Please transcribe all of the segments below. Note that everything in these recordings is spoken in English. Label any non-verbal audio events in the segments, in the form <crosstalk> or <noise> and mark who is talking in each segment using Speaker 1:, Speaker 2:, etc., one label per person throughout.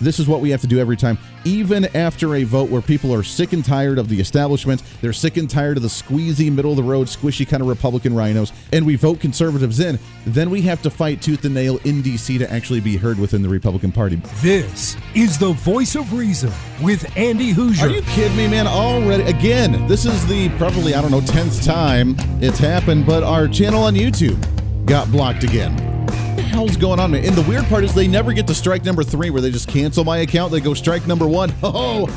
Speaker 1: this is what we have to do every time, even after a vote where people are sick and tired of the establishment. They're sick and tired of the squeezy, middle of the road, squishy kind of Republican rhinos, and we vote conservatives in. Then we have to fight tooth and nail in D.C. to actually be heard within the Republican Party.
Speaker 2: This is the voice of reason with Andy Hooser.
Speaker 1: Are you kidding me, man? Already, again, this is the probably, I don't know, 10th time it's happened, but our channel on YouTube got blocked again hell's going on? And the weird part is they never get to strike number three where they just cancel my account. They go strike number one. <laughs> Oh,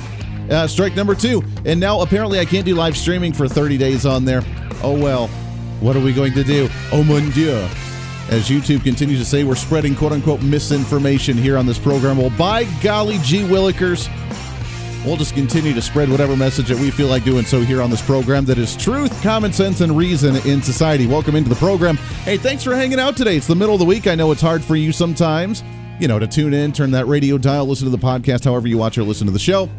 Speaker 1: uh, strike number two. And now apparently I can't do live streaming for 30 days on there. Oh, well. What are we going to do? Oh, mon Dieu. As YouTube continues to say, we're spreading quote unquote misinformation here on this program. Well, by golly gee willikers, We'll just continue to spread whatever message that we feel like doing so here on this program that is truth, common sense, and reason in society. Welcome into the program. Hey, thanks for hanging out today. It's the middle of the week. I know it's hard for you sometimes, you know, to tune in, turn that radio dial, listen to the podcast, however you watch or listen to the show.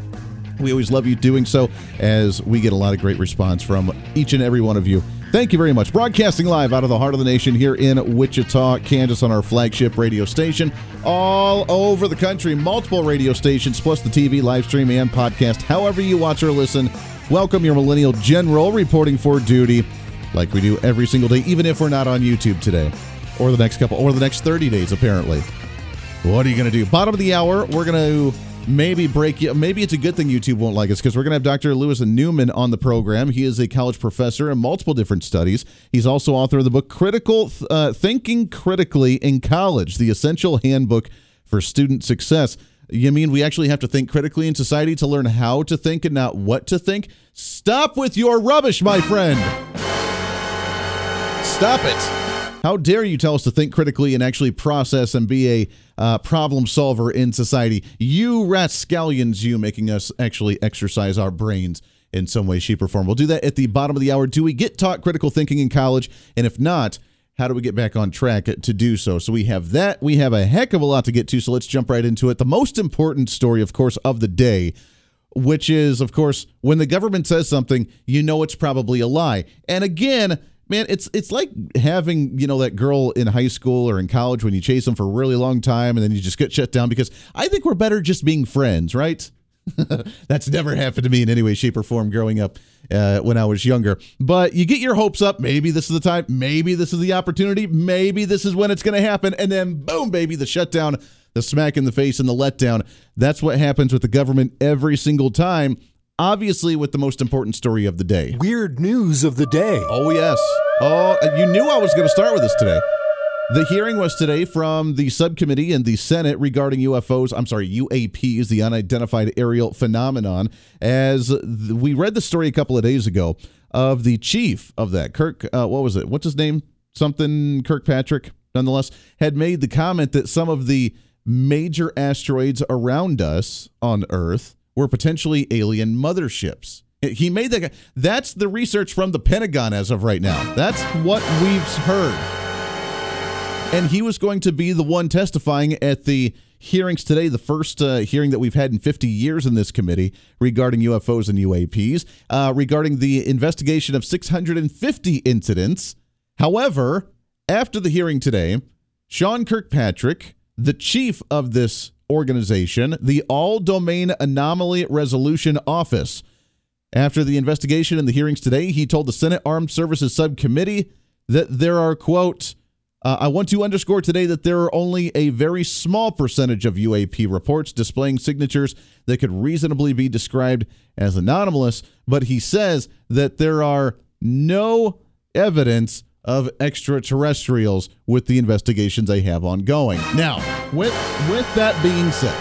Speaker 1: We always love you doing so as we get a lot of great response from each and every one of you Thank you very much. Broadcasting live out of the heart of the nation here in Wichita, Kansas, on our flagship radio station. All over the country, multiple radio stations, plus the TV, live stream, and podcast. However, you watch or listen, welcome your Millennial General reporting for duty, like we do every single day, even if we're not on YouTube today, or the next couple, or the next 30 days, apparently. What are you going to do? Bottom of the hour, we're going to maybe break you. Maybe it's a good thing YouTube won't like us because we're going to have Dr. Louis Newman on the program. He is a college professor in multiple different studies. He's also author of the book Critical uh, Thinking Critically in College: The Essential Handbook for Student Success. You mean we actually have to think critically in society to learn how to think and not what to think? Stop with your rubbish, my friend. Stop it. How dare you tell us to think critically and actually process and be a uh, problem solver in society? You rascallions, you making us actually exercise our brains in some way, shape, or form. We'll do that at the bottom of the hour. Do we get taught critical thinking in college? And if not, how do we get back on track to do so? So we have that. We have a heck of a lot to get to. So let's jump right into it. The most important story, of course, of the day which is, of course, when the government says something, you know it's probably a lie. And again, man, it's it's like having you know that girl in high school or in college when you chase them for a really long time and then you just get shut down because I think we're better just being friends, right? <laughs> That's never happened to me in any way, shape, or form growing up uh, when I was younger. But you get your hopes up. Maybe this is the time. Maybe this is the opportunity. Maybe this is when it's going to happen. And then, boom, baby, the shutdown, the smack in the face, and the letdown. That's what happens with the government every single time obviously with the most important story of the day.
Speaker 2: Weird news of the day.
Speaker 1: Oh, yes. Oh, you knew I was going to start with this today. The hearing was today from the subcommittee in the Senate regarding UFOs. I'm sorry, UAPs, the unidentified aerial phenomenon. As we read the story a couple of days ago of the chief of that, Kirk, uh, what was it? What's his name? Something Kirkpatrick, nonetheless, had made the comment that some of the major asteroids around us on Earth were potentially alien motherships. He made that. That's the research from the Pentagon as of right now. That's what we've heard. And he was going to be the one testifying at the hearings today, the first uh, hearing that we've had in 50 years in this committee regarding UFOs and UAPs, uh, regarding the investigation of 650 incidents. However, after the hearing today, Sean Kirkpatrick, the chief of this organization, the All Domain Anomaly Resolution Office. After the investigation and the hearings today, he told the Senate Armed Services Subcommittee that there are, quote, uh, I want to underscore today that there are only a very small percentage of UAP reports displaying signatures that could reasonably be described as anomalous, but he says that there are no evidence of extraterrestrials with the investigations they have ongoing. Now, with with that being said,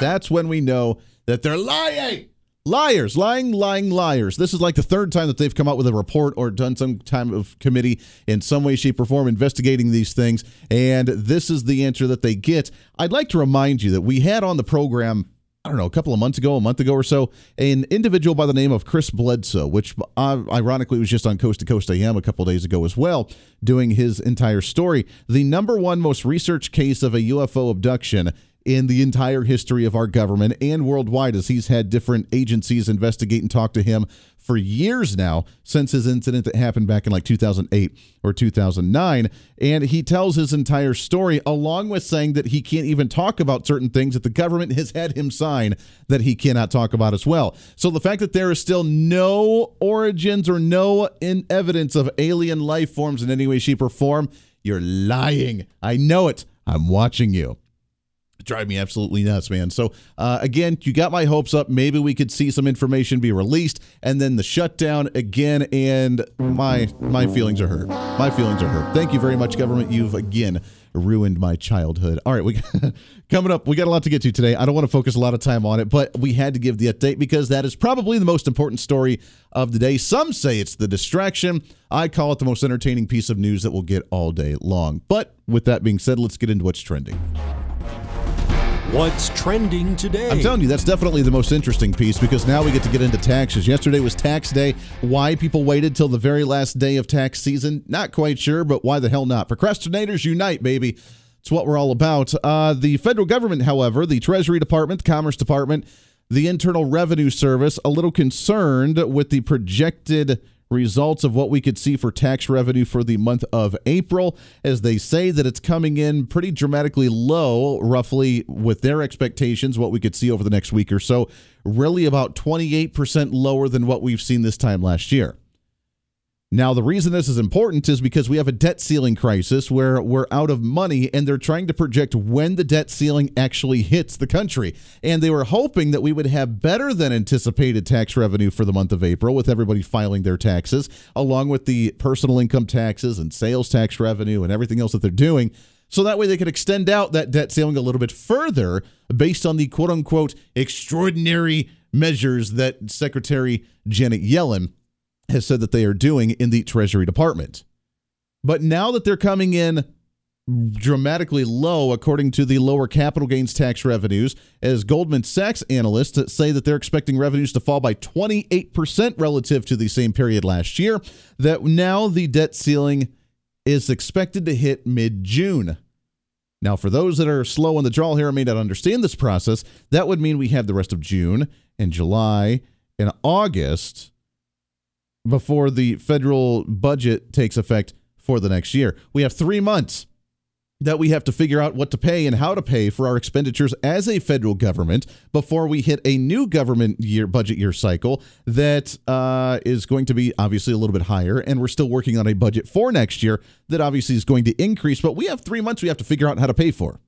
Speaker 1: that's when we know that they're lying. Liars, lying, lying, liars. This is like the third time that they've come out with a report or done some time of committee in some way, shape, or form investigating these things. And this is the answer that they get. I'd like to remind you that we had on the program I don't know, a couple of months ago, a month ago or so, an individual by the name of Chris Bledsoe, which uh, ironically was just on Coast to Coast AM a couple days ago as well, doing his entire story. The number one most researched case of a UFO abduction in the entire history of our government and worldwide, as he's had different agencies investigate and talk to him for years now since his incident that happened back in like 2008 or 2009. And he tells his entire story, along with saying that he can't even talk about certain things that the government has had him sign that he cannot talk about as well. So the fact that there is still no origins or no in evidence of alien life forms in any way, shape, or form, you're lying. I know it. I'm watching you drive me absolutely nuts, man. So uh, again, you got my hopes up. Maybe we could see some information be released, and then the shutdown again. And my my feelings are hurt. My feelings are hurt. Thank you very much, government. You've again ruined my childhood. All right, we <laughs> coming up. We got a lot to get to today. I don't want to focus a lot of time on it, but we had to give the update because that is probably the most important story of the day. Some say it's the distraction. I call it the most entertaining piece of news that we'll get all day long. But with that being said, let's get into what's trending.
Speaker 2: What's trending today?
Speaker 1: I'm telling you, that's definitely the most interesting piece because now we get to get into taxes. Yesterday was tax day. Why people waited till the very last day of tax season, not quite sure, but why the hell not? Procrastinators unite, baby. It's what we're all about. Uh, the federal government, however, the Treasury Department, the Commerce Department, the Internal Revenue Service, a little concerned with the projected results of what we could see for tax revenue for the month of April, as they say that it's coming in pretty dramatically low, roughly with their expectations, what we could see over the next week or so, really about 28% lower than what we've seen this time last year. Now, the reason this is important is because we have a debt ceiling crisis where we're out of money and they're trying to project when the debt ceiling actually hits the country. And they were hoping that we would have better than anticipated tax revenue for the month of April with everybody filing their taxes, along with the personal income taxes and sales tax revenue and everything else that they're doing. So that way they could extend out that debt ceiling a little bit further based on the quote unquote extraordinary measures that Secretary Janet Yellen has said that they are doing in the Treasury Department. But now that they're coming in dramatically low, according to the lower capital gains tax revenues, as Goldman Sachs analysts say that they're expecting revenues to fall by 28% relative to the same period last year, that now the debt ceiling is expected to hit mid June. Now, for those that are slow on the draw here and may not understand this process, that would mean we have the rest of June and July and August before the federal budget takes effect for the next year. We have three months that we have to figure out what to pay and how to pay for our expenditures as a federal government before we hit a new government year budget year cycle that uh, is going to be obviously a little bit higher and we're still working on a budget for next year that obviously is going to increase but we have three months we have to figure out how to pay for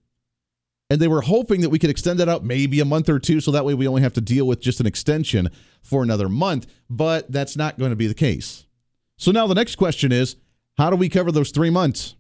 Speaker 1: and they were hoping that we could extend that out maybe a month or two so that way we only have to deal with just an extension for another month. But that's not going to be the case. So now the next question is how do we cover those three months?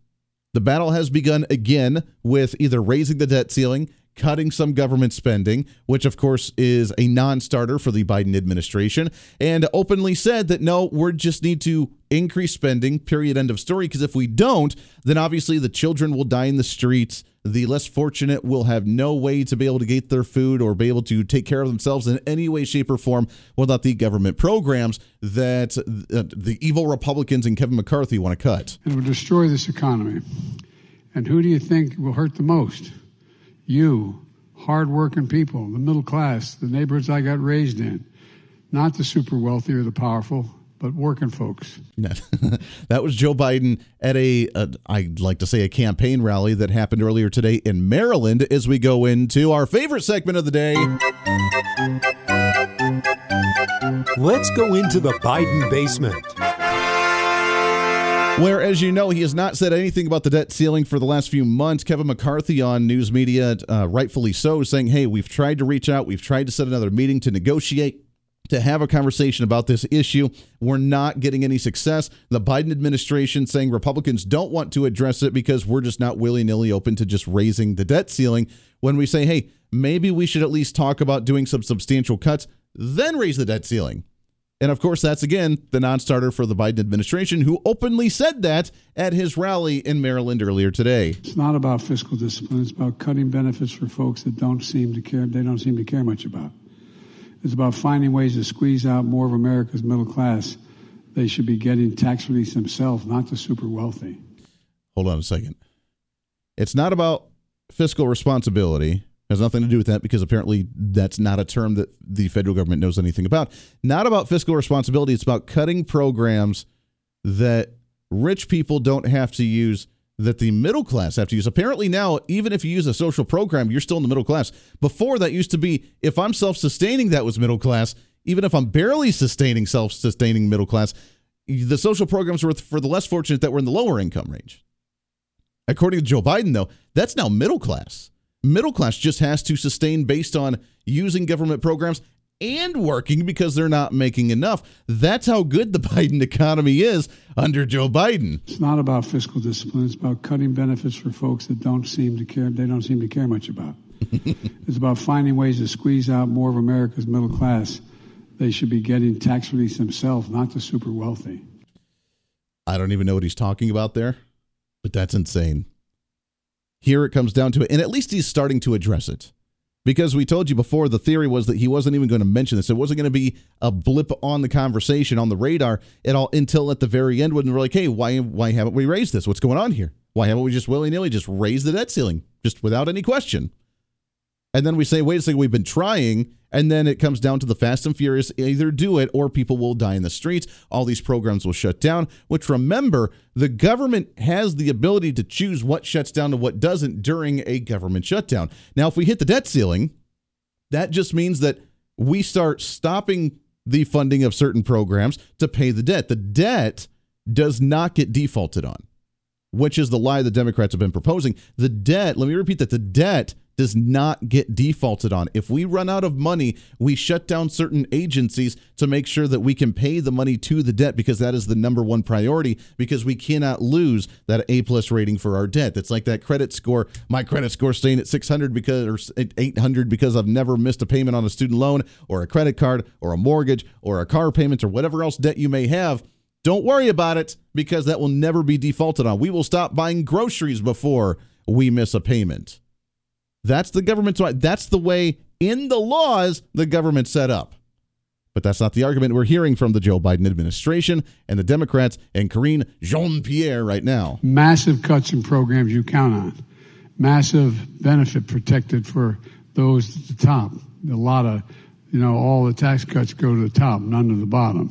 Speaker 1: The battle has begun again with either raising the debt ceiling cutting some government spending, which of course is a non starter for the Biden administration, and openly said that no, we just need to increase spending, period, end of story. Because if we don't, then obviously the children will die in the streets. The less fortunate will have no way to be able to get their food or be able to take care of themselves in any way, shape, or form without the government programs that uh, the evil Republicans and Kevin McCarthy want to cut.
Speaker 3: It will destroy this economy. And who do you think will hurt the most? You, hardworking people, the middle class, the neighborhoods I got raised in, not the super wealthy or the powerful, but working folks. <laughs>
Speaker 1: that was Joe Biden at a, a, I'd like to say, a campaign rally that happened earlier today in Maryland as we go into our favorite segment of the day.
Speaker 2: Let's go into the Biden basement
Speaker 1: where, as you know, he has not said anything about the debt ceiling for the last few months. Kevin McCarthy on news media, uh, rightfully so, saying, hey, we've tried to reach out, we've tried to set another meeting to negotiate to have a conversation about this issue. We're not getting any success. The Biden administration saying Republicans don't want to address it because we're just not willy nilly open to just raising the debt ceiling. When we say, hey, maybe we should at least talk about doing some substantial cuts, then raise the debt ceiling. And of course, that's again the non starter for the Biden administration, who openly said that at his rally in Maryland earlier today.
Speaker 3: It's not about fiscal discipline, it's about cutting benefits for folks that don't seem to care, they don't seem to care much about. It's about finding ways to squeeze out more of America's middle class. They should be getting tax relief themselves, not the super wealthy.
Speaker 1: Hold on a second. It's not about fiscal responsibility Has nothing to do with that because apparently that's not a term that the federal government knows anything about. Not about fiscal responsibility. It's about cutting programs that rich people don't have to use that the middle class have to use. Apparently, now, even if you use a social program, you're still in the middle class. Before, that used to be if I'm self sustaining, that was middle class. Even if I'm barely sustaining self sustaining middle class, the social programs were for the less fortunate that were in the lower income range. According to Joe Biden, though, that's now middle class. Middle class just has to sustain based on using government programs and working because they're not making enough. That's how good the <laughs> Biden economy is under Joe Biden.
Speaker 3: It's not about fiscal discipline. It's about cutting benefits for folks that don't seem to care. They don't seem to care much about. <laughs> it's about finding ways to squeeze out more of America's middle class. They should be getting tax relief themselves, not the super wealthy.
Speaker 1: I don't even know what he's talking about there, but that's insane. Here it comes down to it, and at least he's starting to address it because we told you before the theory was that he wasn't even going to mention this. It wasn't going to be a blip on the conversation on the radar at all until at the very end when we're like, hey, why why haven't we raised this? What's going on here? Why haven't we just willy nilly just raised the debt ceiling just without any question? And then we say, wait a second, we've been trying. And then it comes down to the fast and furious either do it or people will die in the streets. All these programs will shut down, which remember, the government has the ability to choose what shuts down and what doesn't during a government shutdown. Now, if we hit the debt ceiling, that just means that we start stopping the funding of certain programs to pay the debt. The debt does not get defaulted on, which is the lie the Democrats have been proposing. The debt, let me repeat that the debt does not get defaulted on. If we run out of money, we shut down certain agencies to make sure that we can pay the money to the debt because that is the number one priority because we cannot lose that A plus rating for our debt. It's like that credit score. My credit score staying at 600 because or 800 because I've never missed a payment on a student loan or a credit card or a mortgage or a car payment or whatever else debt you may have. Don't worry about it because that will never be defaulted on. We will stop buying groceries before we miss a payment. That's the government's right. That's the way in the laws the government set up. But that's not the argument we're hearing from the Joe Biden administration and the Democrats and Karine Jean Pierre right now.
Speaker 3: Massive cuts in programs you count on, massive benefit protected for those at the top. A lot of, you know, all the tax cuts go to the top, none to the bottom.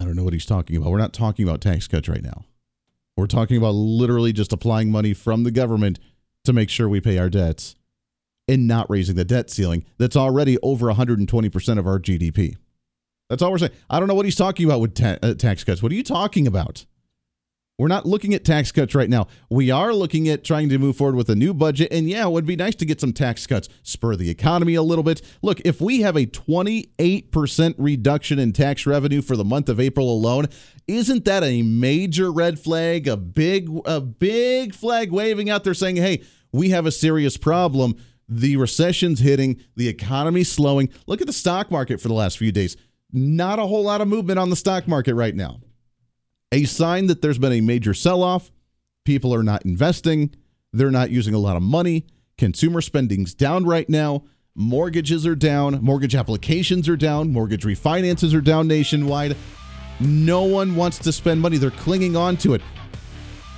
Speaker 1: I don't know what he's talking about. We're not talking about tax cuts right now. We're talking about literally just applying money from the government to make sure we pay our debts and not raising the debt ceiling that's already over 120% of our GDP. That's all we're saying. I don't know what he's talking about with ta- uh, tax cuts. What are you talking about? We're not looking at tax cuts right now. We are looking at trying to move forward with a new budget. And yeah, it would be nice to get some tax cuts, spur the economy a little bit. Look, if we have a 28% reduction in tax revenue for the month of April alone, isn't that a major red flag? A big, a big flag waving out there saying, hey, we have a serious problem. The recession's hitting, the economy's slowing. Look at the stock market for the last few days. Not a whole lot of movement on the stock market right now a sign that there's been a major sell off. People are not investing. They're not using a lot of money. Consumer spending's down right now. Mortgages are down. Mortgage applications are down. Mortgage refinances are down nationwide. No one wants to spend money. They're clinging on to it.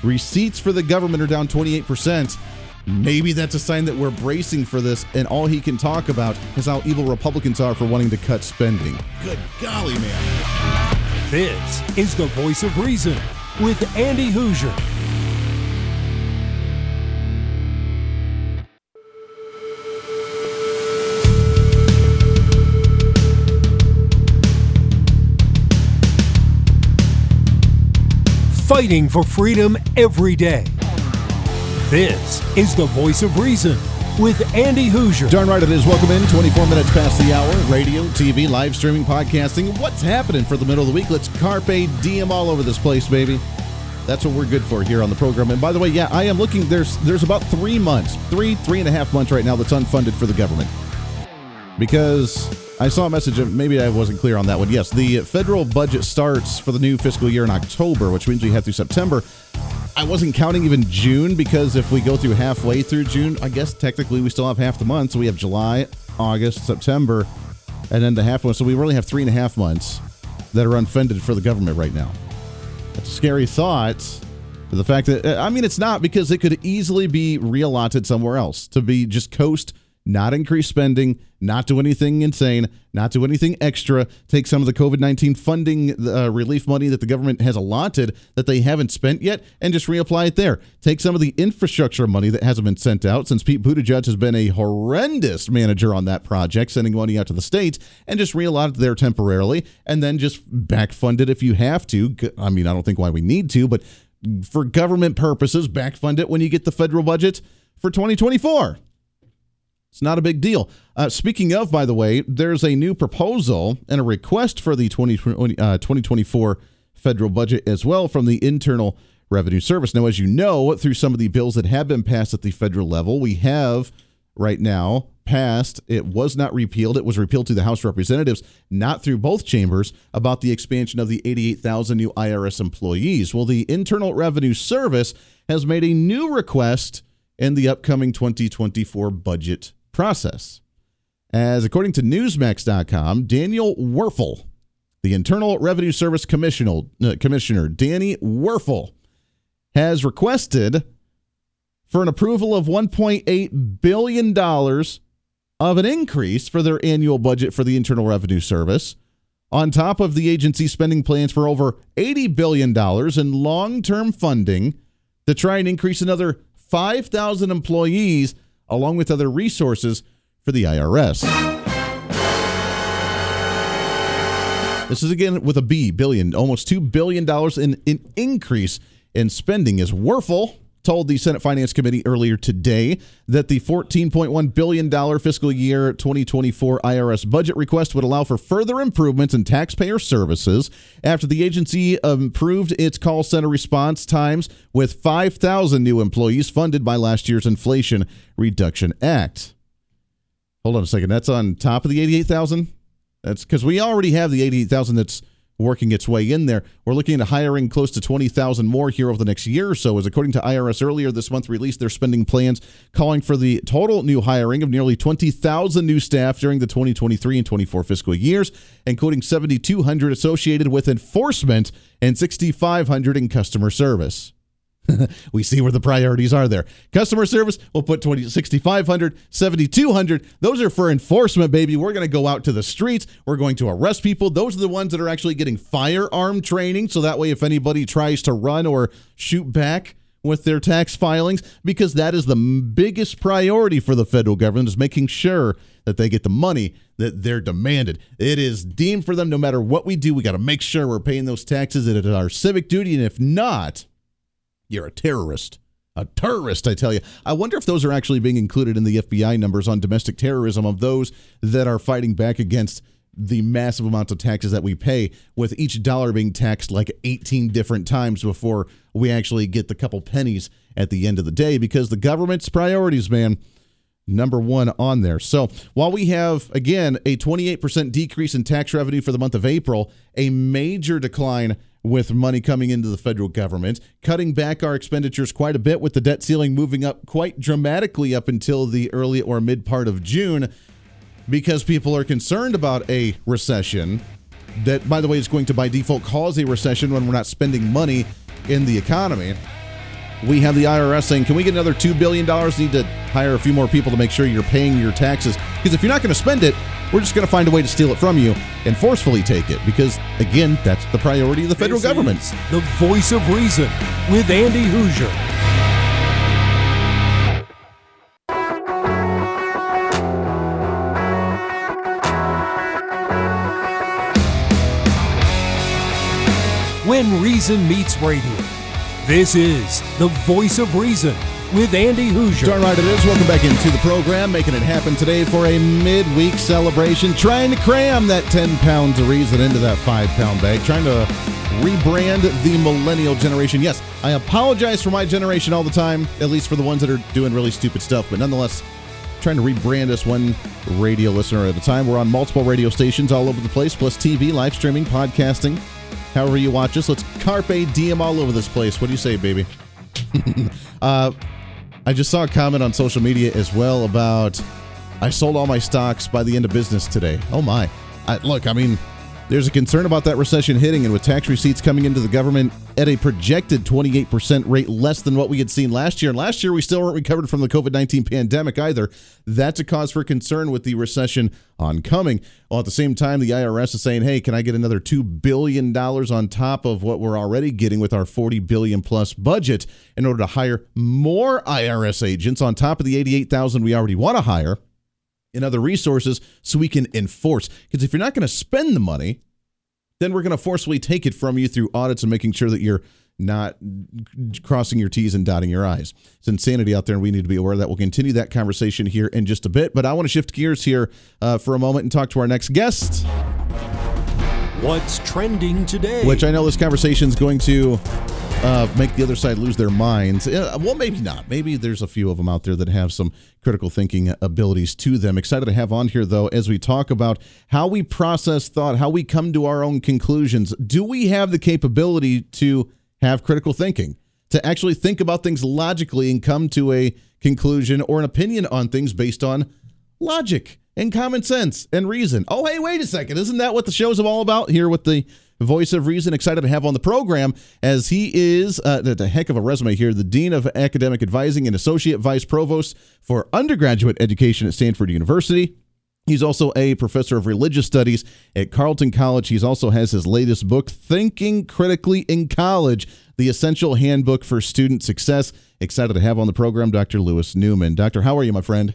Speaker 1: Receipts for the government are down 28%. Maybe that's a sign that we're bracing for this, and all he can talk about is how evil Republicans are for wanting to cut spending. Good golly, man.
Speaker 2: This is the voice of reason with Andy Hooser. Fighting for freedom every day. This is the voice of reason with Andy Hooser.
Speaker 1: Darn right it is. Welcome in. 24 minutes past the hour. Radio, TV, live streaming, podcasting. What's happening for the middle of the week? Let's carpe diem all over this place, baby. That's what we're good for here on the program. And by the way, yeah, I am looking. There's there's about three months, three three and a half months right now that's unfunded for the government because I saw a message. Of, maybe I wasn't clear on that one. Yes, the federal budget starts for the new fiscal year in October, which means we have through September. I wasn't counting even June because if we go through halfway through June, I guess technically we still have half the month. So we have July, August, September, and then the half one. So we really have three and a half months that are unfunded for the government right now. That's a scary thought. The fact that, I mean, it's not because it could easily be reallotted somewhere else to be just coast not increase spending, not do anything insane, not do anything extra, take some of the COVID 19 funding uh, relief money that the government has allotted that they haven't spent yet and just reapply it there. Take some of the infrastructure money that hasn't been sent out since Pete Buttigieg has been a horrendous manager on that project, sending money out to the states, and just reallot it there temporarily and then just back fund it if you have to. I mean, I don't think why we need to, but for government purposes, back fund it when you get the federal budget for 2024. It's not a big deal. Uh, speaking of, by the way, there's a new proposal and a request for the 2020, uh, 2024 federal budget as well from the Internal Revenue Service. Now, as you know, through some of the bills that have been passed at the federal level, we have right now passed. It was not repealed. It was repealed through the House Representatives, not through both chambers, about the expansion of the 88,000 new IRS employees. Well, the Internal Revenue Service has made a new request in the upcoming 2024 budget process. As according to Newsmax.com, Daniel Werfel, the Internal Revenue Service Commissioner, uh, Commissioner Danny Werfel, has requested for an approval of $1.8 billion of an increase for their annual budget for the Internal Revenue Service, on top of the agency spending plans for over $80 billion in long term funding to try and increase another 5,000 employees along with other resources for the IRS. This is again with a B, billion, almost $2 billion in, in increase in spending as Werfel told the Senate Finance Committee earlier today that the $14.1 billion fiscal year 2024 IRS budget request would allow for further improvements in taxpayer services after the agency improved its call center response times with 5,000 new employees funded by last year's Inflation Reduction Act. Hold on a second. That's on top of the 88,000? That's because we already have the 88,000 that's working its way in there. We're looking at hiring close to 20,000 more here over the next year or so, as according to IRS earlier this month released their spending plans, calling for the total new hiring of nearly 20,000 new staff during the 2023 and 24 fiscal years, including 7,200 associated with enforcement and 6,500 in customer service. <laughs> we see where the priorities are there. Customer service, we'll put 20, 6,500, 7,200. Those are for enforcement, baby. We're going to go out to the streets. We're going to arrest people. Those are the ones that are actually getting firearm training. So that way, if anybody tries to run or shoot back with their tax filings, because that is the biggest priority for the federal government is making sure that they get the money that they're demanded. It is deemed for them no matter what we do, we got to make sure we're paying those taxes. It is our civic duty. And if not, you're a terrorist. A terrorist, I tell you. I wonder if those are actually being included in the FBI numbers on domestic terrorism of those that are fighting back against the massive amounts of taxes that we pay, with each dollar being taxed like 18 different times before we actually get the couple pennies at the end of the day because the government's priorities, man, number one on there. So while we have, again, a 28% decrease in tax revenue for the month of April, a major decline with money coming into the federal government, cutting back our expenditures quite a bit with the debt ceiling moving up quite dramatically up until the early or mid part of June because people are concerned about a recession that by the way is going to by default cause a recession when we're not spending money in the economy. We have the IRS saying, "Can we get another 2 billion dollars? Need to hire a few more people to make sure you're paying your taxes because if you're not going to spend it, we're just going to find a way to steal it from you and forcefully take it because, again, that's the priority of the federal
Speaker 2: This
Speaker 1: government.
Speaker 2: the voice of reason with Andy Hooser. When Reason Meets Radio. This is the voice of reason with Andy Hooser.
Speaker 1: Darn right it is. Welcome back into the program, making it happen today for a midweek celebration. Trying to cram that 10 pounds of reason into that 5 pound bag. Trying to rebrand the millennial generation. Yes, I apologize for my generation all the time, at least for the ones that are doing really stupid stuff, but nonetheless, trying to rebrand us one radio listener at a time. We're on multiple radio stations all over the place, plus TV, live streaming, podcasting. However you watch us, let's carpe diem all over this place. What do you say, baby? <laughs> uh, I just saw a comment on social media as well about I sold all my stocks by the end of business today. Oh my! I, look, I mean, There's a concern about that recession hitting, and with tax receipts coming into the government at a projected 28% rate, less than what we had seen last year. And last year, we still weren't recovered from the COVID 19 pandemic either. That's a cause for concern with the recession oncoming. While at the same time, the IRS is saying, hey, can I get another $2 billion on top of what we're already getting with our 40 billion plus budget in order to hire more IRS agents on top of the 88,000 we already want to hire? And other resources so we can enforce. Because if you're not going to spend the money, then we're going to forcibly take it from you through audits and making sure that you're not crossing your T's and dotting your I's. It's insanity out there, and we need to be aware of that. We'll continue that conversation here in just a bit, but I want to shift gears here uh, for a moment and talk to our next guest.
Speaker 2: What's trending today?
Speaker 1: Which I know this conversation is going to uh, make the other side lose their minds. Well, maybe not. Maybe there's a few of them out there that have some critical thinking abilities to them. Excited to have on here, though, as we talk about how we process thought, how we come to our own conclusions. Do we have the capability to have critical thinking, to actually think about things logically and come to a conclusion or an opinion on things based on logic? And common sense and reason. Oh, hey, wait a second. Isn't that what the show's all about here with the voice of reason. Excited to have on the program as he is uh, a heck of a resume here, the Dean of Academic Advising and Associate Vice Provost for Undergraduate Education at Stanford University. He's also a professor of religious studies at Carleton College. He also has his latest book, Thinking Critically in College The Essential Handbook for Student Success. Excited to have on the program Dr. Louis Newman. Doctor, how are you, my friend?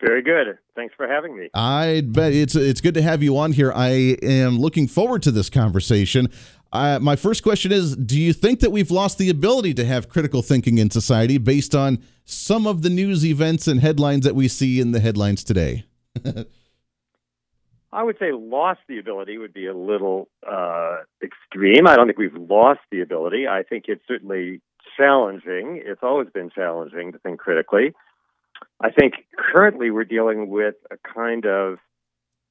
Speaker 4: Very good. Thanks for having me.
Speaker 1: I bet it's it's good to have you on here. I am looking forward to this conversation. Uh, my first question is Do you think that we've lost the ability to have critical thinking in society based on some of the news events and headlines that we see in the headlines today? <laughs>
Speaker 4: I would say lost the ability would be a little uh, extreme. I don't think we've lost the ability. I think it's certainly challenging. It's always been challenging to think critically. I think currently we're dealing with a kind of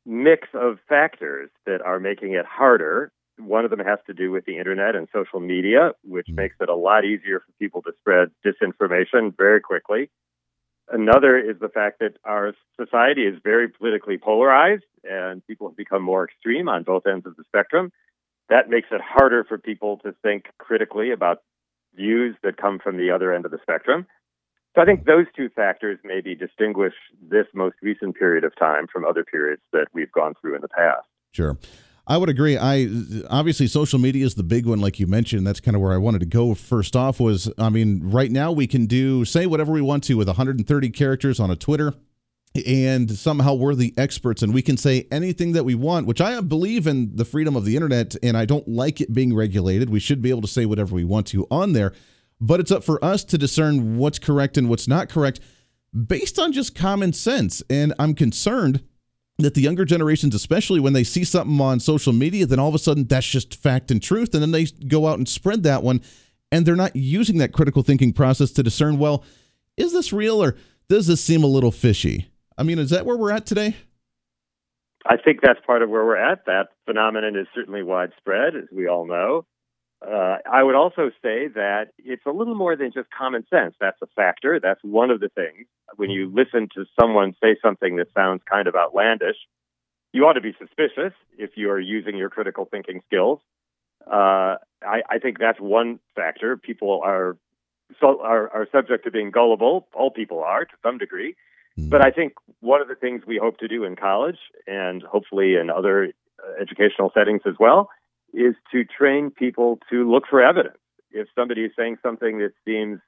Speaker 4: mix of factors that are making it harder. One of them has to do with the internet and social media, which mm-hmm. makes it a lot easier for people to spread disinformation very quickly. Another is the fact that our society is very politically polarized and people have become more extreme on both ends of the spectrum. That makes it harder for people to think critically about views that come from the other end of the spectrum. So I think those two factors maybe distinguish this most recent period of time from other periods that we've gone through in the past.
Speaker 1: Sure. I would agree. I obviously social media is the big one, like you mentioned. That's kind of where I wanted to go. First off, was I mean, right now we can do say whatever we want to with 130 characters on a Twitter, and somehow we're the experts and we can say anything that we want. Which I believe in the freedom of the internet, and I don't like it being regulated. We should be able to say whatever we want to on there but it's up for us to discern what's correct and what's not correct based on just common sense. And I'm concerned that the younger generations, especially when they see something on social media, then all of a sudden that's just fact and truth. And then they go out and spread that one. And they're not using that critical thinking process to discern, well, is this real or does this seem a little fishy? I mean, is that where we're at today?
Speaker 4: I think that's part of where we're at. That phenomenon is certainly widespread, as we all know. Uh, I would also say that it's a little more than just common sense. That's a factor. That's one of the things. When you listen to someone say something that sounds kind of outlandish, you ought to be suspicious if you are using your critical thinking skills. Uh, I, I, think that's one factor. People are, so, are are subject to being gullible. All people are to some degree. Mm-hmm. But I think one of the things we hope to do in college and hopefully in other uh, educational settings as well is to train people to look for evidence. If somebody is saying something that seems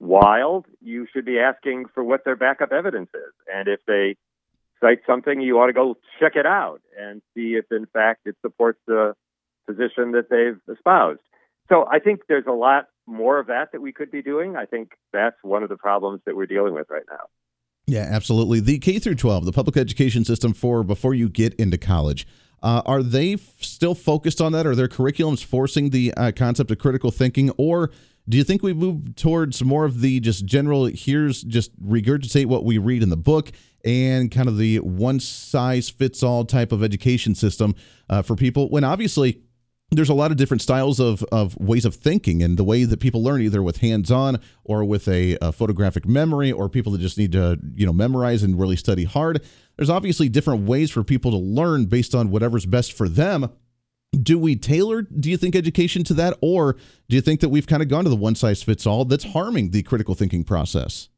Speaker 4: wild, you should be asking for what their backup evidence is. And if they cite something, you ought to go check it out and see if, in fact, it supports the position that they've espoused. So I think there's a lot more of that that we could be doing. I think that's one of the problems that we're dealing with right now.
Speaker 1: Yeah, absolutely. The K through 12, the public education system for before you get into college. Uh, are they f- still focused on that? Are their curriculums forcing the uh, concept of critical thinking, or do you think we move towards more of the just general here's just regurgitate what we read in the book and kind of the one size fits all type of education system uh, for people? When obviously there's a lot of different styles of, of ways of thinking and the way that people learn either with hands-on or with a, a, photographic memory or people that just need to you know memorize and really study hard there's obviously different ways for people to learn based on whatever's best for them do we tailor do you think education to that or do you think that we've kind of gone to the one size fits all that's harming the critical thinking process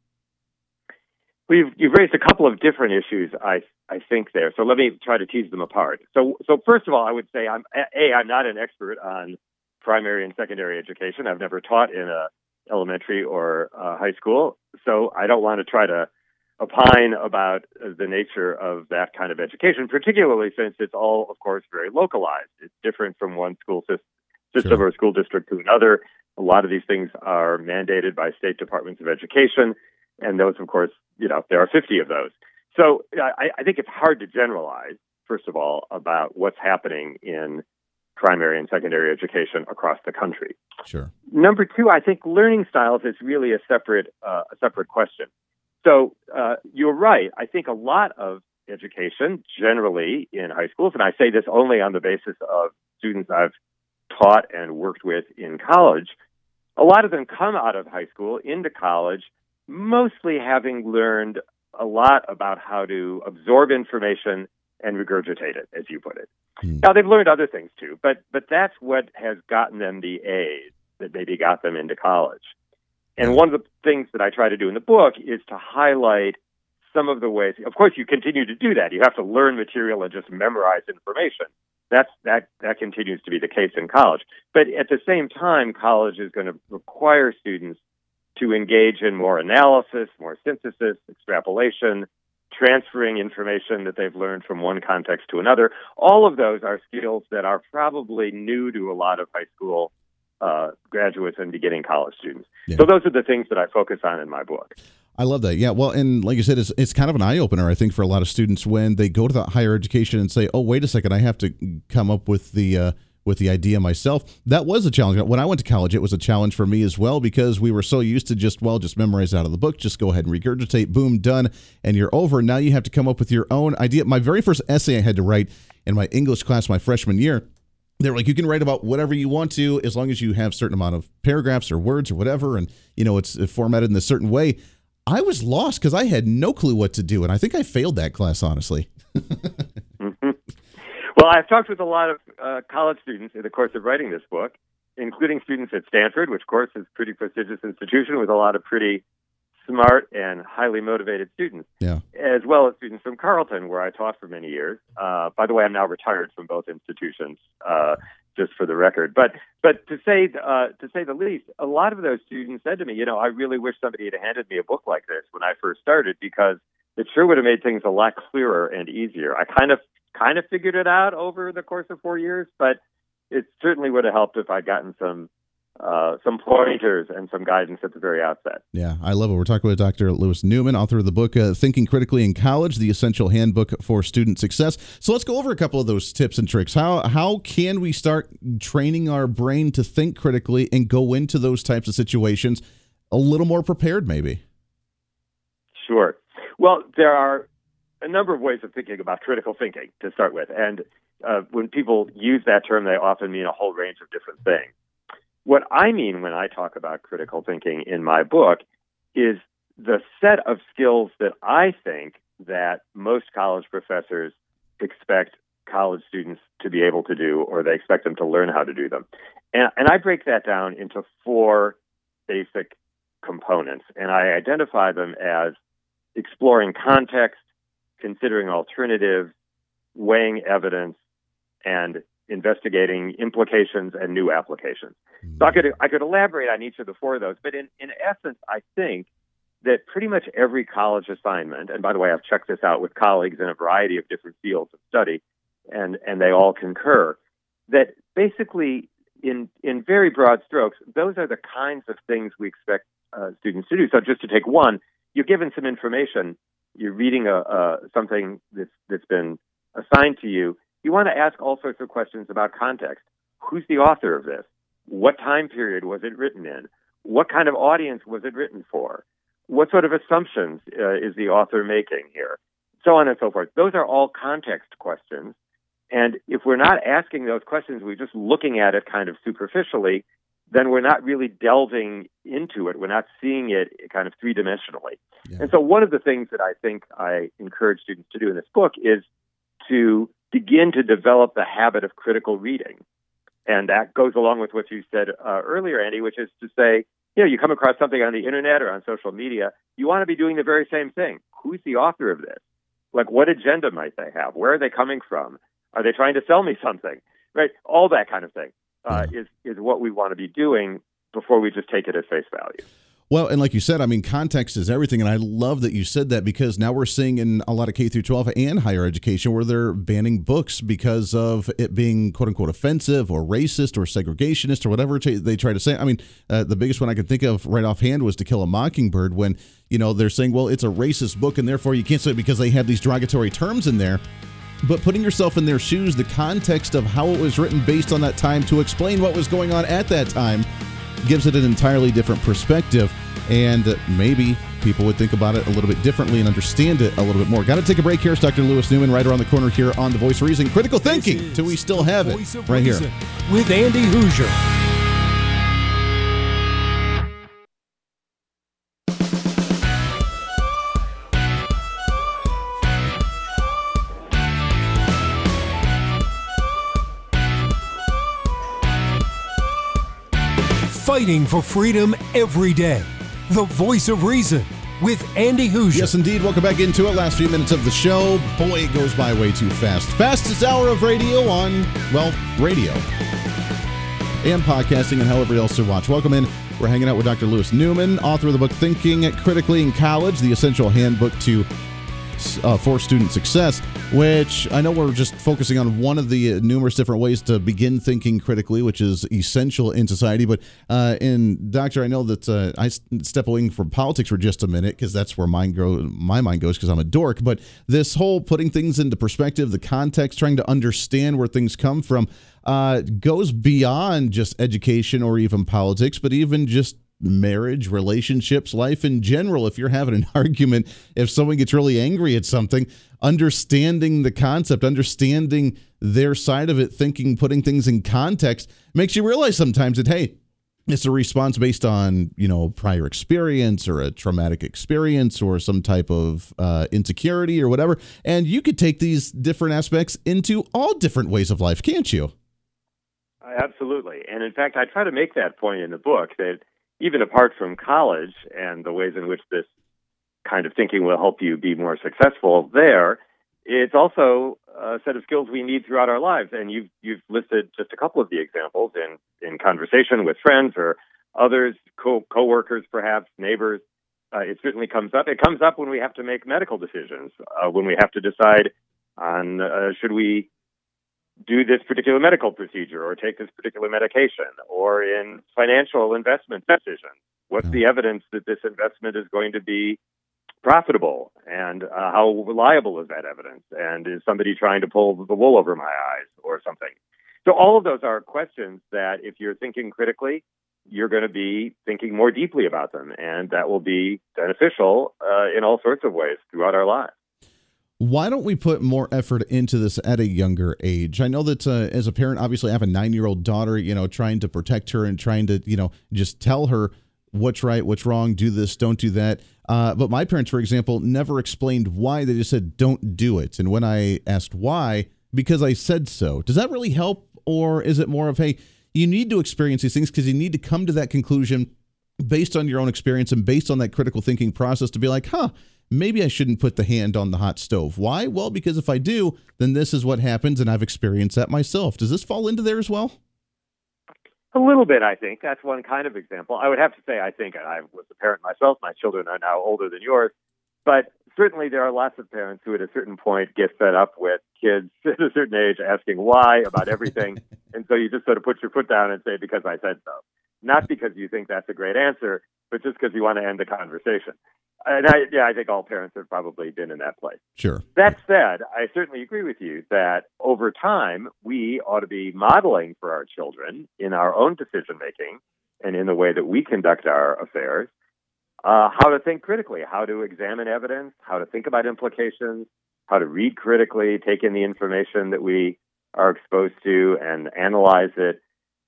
Speaker 4: We've you've raised a couple of different issues, I I think there. So let me try to tease them apart. So so first of all, I would say I'm a I'm not an expert on primary and secondary education. I've never taught in a elementary or uh, high school, so I don't want to try to opine about the nature of that kind of education, particularly since it's all, of course, very localized. It's different from one school system, system sure. or school district to another. A lot of these things are mandated by state departments of education, and those, of course, you know, there are 50 of those. So I, I think it's hard to generalize, first of all, about what's happening in primary and secondary education across the country.
Speaker 1: Sure.
Speaker 4: Number two, I think learning styles is really a separate uh, a separate question. So uh, you're right. I think a lot of education, generally in high schools, and I say this only on the basis of students I've taught and worked with in college, a lot of them come out of high school into college mostly having learned a lot about how to absorb information and regurgitate it, as you put it. Mm. Now they've learned other things too, but but that's what has gotten them the A's that maybe got them into college. And one of the things that I try to do in the book is to highlight some of the ways. Of course, you continue to do that. You have to learn material and just memorize information. That's that that continues to be the case in college. But at the same time, college is going to require students to engage in more analysis, more synthesis, extrapolation, transferring information that they've learned from one context to another. All of those are skills that are probably new to a lot of high school uh, graduates and beginning college students. Yeah. So those are the things that I focus on in my book.
Speaker 1: I love that. Yeah. Well, and like you said, it's, it's kind of an eye opener, I think, for a lot of students when they go to the higher education and say, oh, wait a second, I have to come up with the. Uh, with the idea myself. That was a challenge. When I went to college, it was a challenge for me as well because we were so used to just, well, just memorize out of the book, just go ahead and regurgitate, boom, done, and you're over. Now you have to come up with your own idea. My very first essay I had to write in my English class my freshman year, they were like, you can write about whatever you want to as long as you have certain amount of paragraphs or words or whatever, and you know it's formatted in a certain way. I was lost because I had no clue what to do, and I think I failed that class honestly. <laughs>
Speaker 4: mm-hmm. Well, I've talked with a lot of uh, college students in the course of writing this book, including students at Stanford, which, of course, is a pretty prestigious institution with a lot of pretty smart and highly motivated students,
Speaker 1: yeah.
Speaker 4: as well as students from Carleton, where I taught for many years. Uh, by the way, I'm now retired from both institutions, uh, just for the record. But but to say uh, to say the least, a lot of those students said to me, you know, I really wish somebody had handed me a book like this when I first started because it sure would have made things a lot clearer and easier. I kind of kind of figured it out over the course of four years, but it certainly would have helped if I'd gotten some uh, some pointers and some guidance at the very outset.
Speaker 1: Yeah, I love it. We're talking with Dr. Louis Newman, author of the book uh, Thinking Critically in College: The Essential Handbook for Student Success. So let's go over a couple of those tips and tricks. How how can we start training our brain to think critically and go into those types of situations a little more prepared, maybe?
Speaker 4: Sure. Well, there are a number of ways of thinking about critical thinking to start with. And uh, when people use that term, they often mean a whole range of different things. What I mean when I talk about critical thinking in my book is the set of skills that I think that most college professors expect college students to be able to do, or they expect them to learn how to do them. And, and I break that down into four basic components, and I identify them as exploring context, considering alternatives, weighing evidence, and investigating implications and new applications. Mm-hmm. So I could I could elaborate on each of the four of those, but in, in essence, I think that pretty much every college assignment, and by the way, I've checked this out with colleagues in a variety of different fields of study, and, and they all concur, that basically in in very broad strokes, those are the kinds of things we expect uh, students to do. So just to take one, you're given some information you're reading a, a something that's that's been assigned to you, you want to ask all sorts of questions about context. Who's the author of this? What time period was it written in? What kind of audience was it written for? What sort of assumptions uh, is the author making here? So on and so forth. Those are all context questions. And if we're not asking those questions, we're just looking at it kind of superficially, then we're not really delving into it. We're not seeing it kind of three dimensionally. Yeah. And so, one of the things that I think I encourage students to do in this book is to begin to develop the habit of critical reading. And that goes along with what you said uh, earlier, Andy, which is to say, you know, you come across something on the internet or on social media, you want to be doing the very same thing. Who's the author of this? Like, what agenda might they have? Where are they coming from? Are they trying to sell me something? Right? All that kind of thing uh, is is what we want to be doing before we just take it at face value.
Speaker 1: Well, and like you said, I mean, context is everything, and I love that you said that because now we're seeing in a lot of K through 12 and higher education where they're banning books because of it being quote unquote offensive or racist or segregationist or whatever they try to say. I mean, uh, the biggest one I can think of right offhand was To Kill a Mockingbird when you know they're saying, well, it's a racist book and therefore you can't say it because they have these derogatory terms in there but putting yourself in their shoes, the context of how it was written based on that time to explain what was going on at that time gives it an entirely different perspective. And maybe people would think about it a little bit differently and understand it a little bit more. Got to take a break here. It's Dr. Louis Newman right around the corner here on The Voice of Reason. Critical thinking. Do we still have it? Right here.
Speaker 2: With Andy Hooser. Fighting for freedom every day. The voice of reason with Andy Hooser.
Speaker 1: Yes, indeed. Welcome back into it. Last few minutes of the show. Boy, it goes by way too fast. Fastest hour of radio on, well, radio and podcasting and however else to watch. Welcome in. We're hanging out with Dr. Louis Newman, author of the book Thinking Critically in College, the essential handbook to uh, for student success, which I know we're just focusing on one of the numerous different ways to begin thinking critically, which is essential in society. But uh, in Doctor, I know that uh, I step away from politics for just a minute because that's where mine my mind goes because I'm a dork. But this whole putting things into perspective, the context, trying to understand where things come from, uh, goes beyond just education or even politics, but even just marriage, relationships, life in general. If you're having an <laughs> argument, if someone gets really angry at something, understanding the concept, understanding their side of it, thinking, putting things in context makes you realize sometimes that, hey, it's a response based on you know prior experience or a traumatic experience or some type of uh, insecurity or whatever and you could take these different aspects into all different ways of life can't you
Speaker 4: absolutely and in fact i try to make that point in the book that even apart from college and the ways in which this kind of thinking will help you be more successful there, it's also a set of skills we need throughout our lives. And you've you've listed just a couple of the examples in in conversation with friends or others, co coworkers, perhaps neighbors. Uh, it certainly comes up. It comes up when we have to make medical decisions, uh, when we have to decide on uh, should we do this particular medical procedure or take this particular medication or in financial investment decisions. What's the evidence that this investment is going to be profitable and uh, how reliable is that evidence? And is somebody trying to pull the wool over my eyes or something? So all of those are questions that if you're thinking critically, you're going to be thinking more deeply about them, and that will be beneficial uh, in all sorts of ways throughout our lives
Speaker 1: why don't we put more effort into this at a younger age? I know that uh, as a parent, obviously, I have a nine year old daughter, you know, trying to protect her and trying to, you know, just tell her what's right, what's wrong, do this, don't do that. Uh, but my parents, for example, never explained why. They just said, don't do it. And when I asked why, because I said so. Does that really help? Or is it more of, hey, you need to experience these things because you need to come to that conclusion based on your own experience and based on that critical thinking process to be like, huh, maybe I shouldn't put the hand on the hot stove. Why? Well, because if I do, then this is what happens, and I've experienced that myself. Does this fall into there as well?
Speaker 4: A little bit, I think. That's one kind of example. I would have to say, I think, I was a parent myself. My children are now older than yours. But certainly there are lots of parents who at a certain point get fed up with kids <laughs> at a certain age asking why about everything. <laughs> and so you just sort of put your foot down and say, because I said so. Not because you think that's a great answer, but just because you want to end the conversation and I, yeah, I think all parents have probably been in that place.
Speaker 1: Sure.
Speaker 4: That said, I certainly agree with you that over time we ought to be modeling for our children in our own decision making and in the way that we conduct our affairs uh, how to think critically, how to examine evidence, how to think about implications, how to read critically, take in the information that we are exposed to and analyze it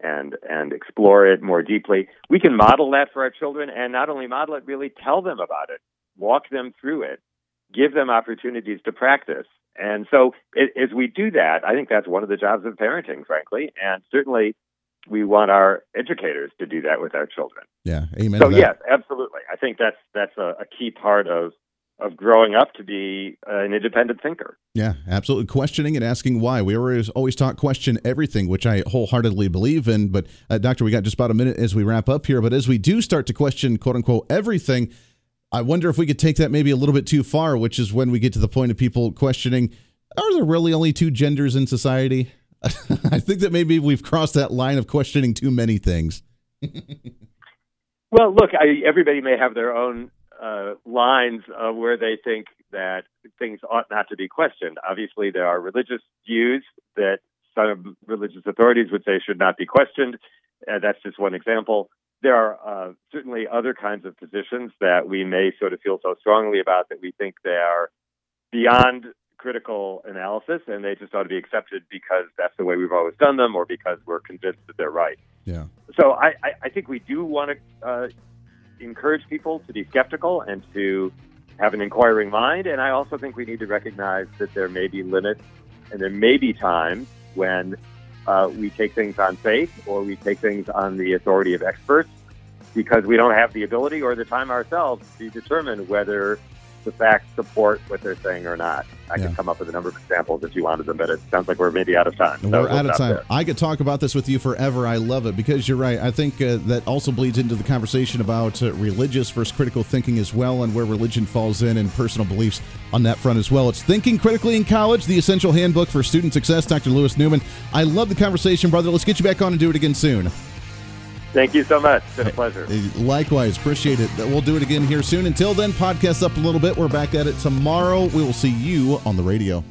Speaker 4: and and explore it more deeply. We can model that for our children and not only model it, really tell them about it, walk them through it, give them opportunities to practice. And so it, as we do that, I think that's one of the jobs of parenting, frankly, and certainly we want our educators to do that with our children.
Speaker 1: Yeah, amen.
Speaker 4: So yes, absolutely. I think that's that's a, a key part of of growing up to be an independent thinker.
Speaker 1: Yeah, absolutely. Questioning and asking why. We always always talk question everything, which I wholeheartedly believe in. But uh, doctor, we got just about a minute as we wrap up here. But as we do start to question quote unquote everything, I wonder if we could take that maybe a little bit too far, which is when we get to the point of people questioning: Are there really only two genders in society? <laughs> I think that maybe we've crossed that line of questioning too many things. <laughs>
Speaker 4: well, look, I, everybody may have their own uh, lines of where they think that things ought not to be questioned. Obviously, there are religious views that some religious authorities would say should not be questioned. Uh, that's just one example. There are uh, certainly other kinds of positions that we may sort of feel so strongly about that we think they are beyond critical analysis and they just ought to be accepted because that's the way we've always done them or because we're convinced that they're right.
Speaker 1: Yeah.
Speaker 4: So I, I, I think we do want to uh, encourage people to be skeptical and to have an inquiring mind. And I also think we need to recognize that there may be limits and there may be times when uh, we take things on faith or we take things on the authority of experts because we don't have the ability or the time ourselves to determine whether the facts support what they're saying or not. I yeah. could come up with a number of examples if you wanted them, but it sounds like we're maybe out of time.
Speaker 1: So we're out of time. There. I could talk about this with you forever. I love it because you're right. I think uh, that also bleeds into the conversation about uh, religious versus critical thinking as well, and where religion falls in and personal beliefs on that front as well. It's Thinking Critically in College, the essential handbook for student success. Dr. Louis Newman. I love the conversation, brother. Let's get you back on and do it again soon.
Speaker 4: Thank you so much. It's been a pleasure.
Speaker 1: Likewise. Appreciate it. We'll do it again here soon. Until then, podcast up a little bit. We're back at it tomorrow. We will see you on the radio.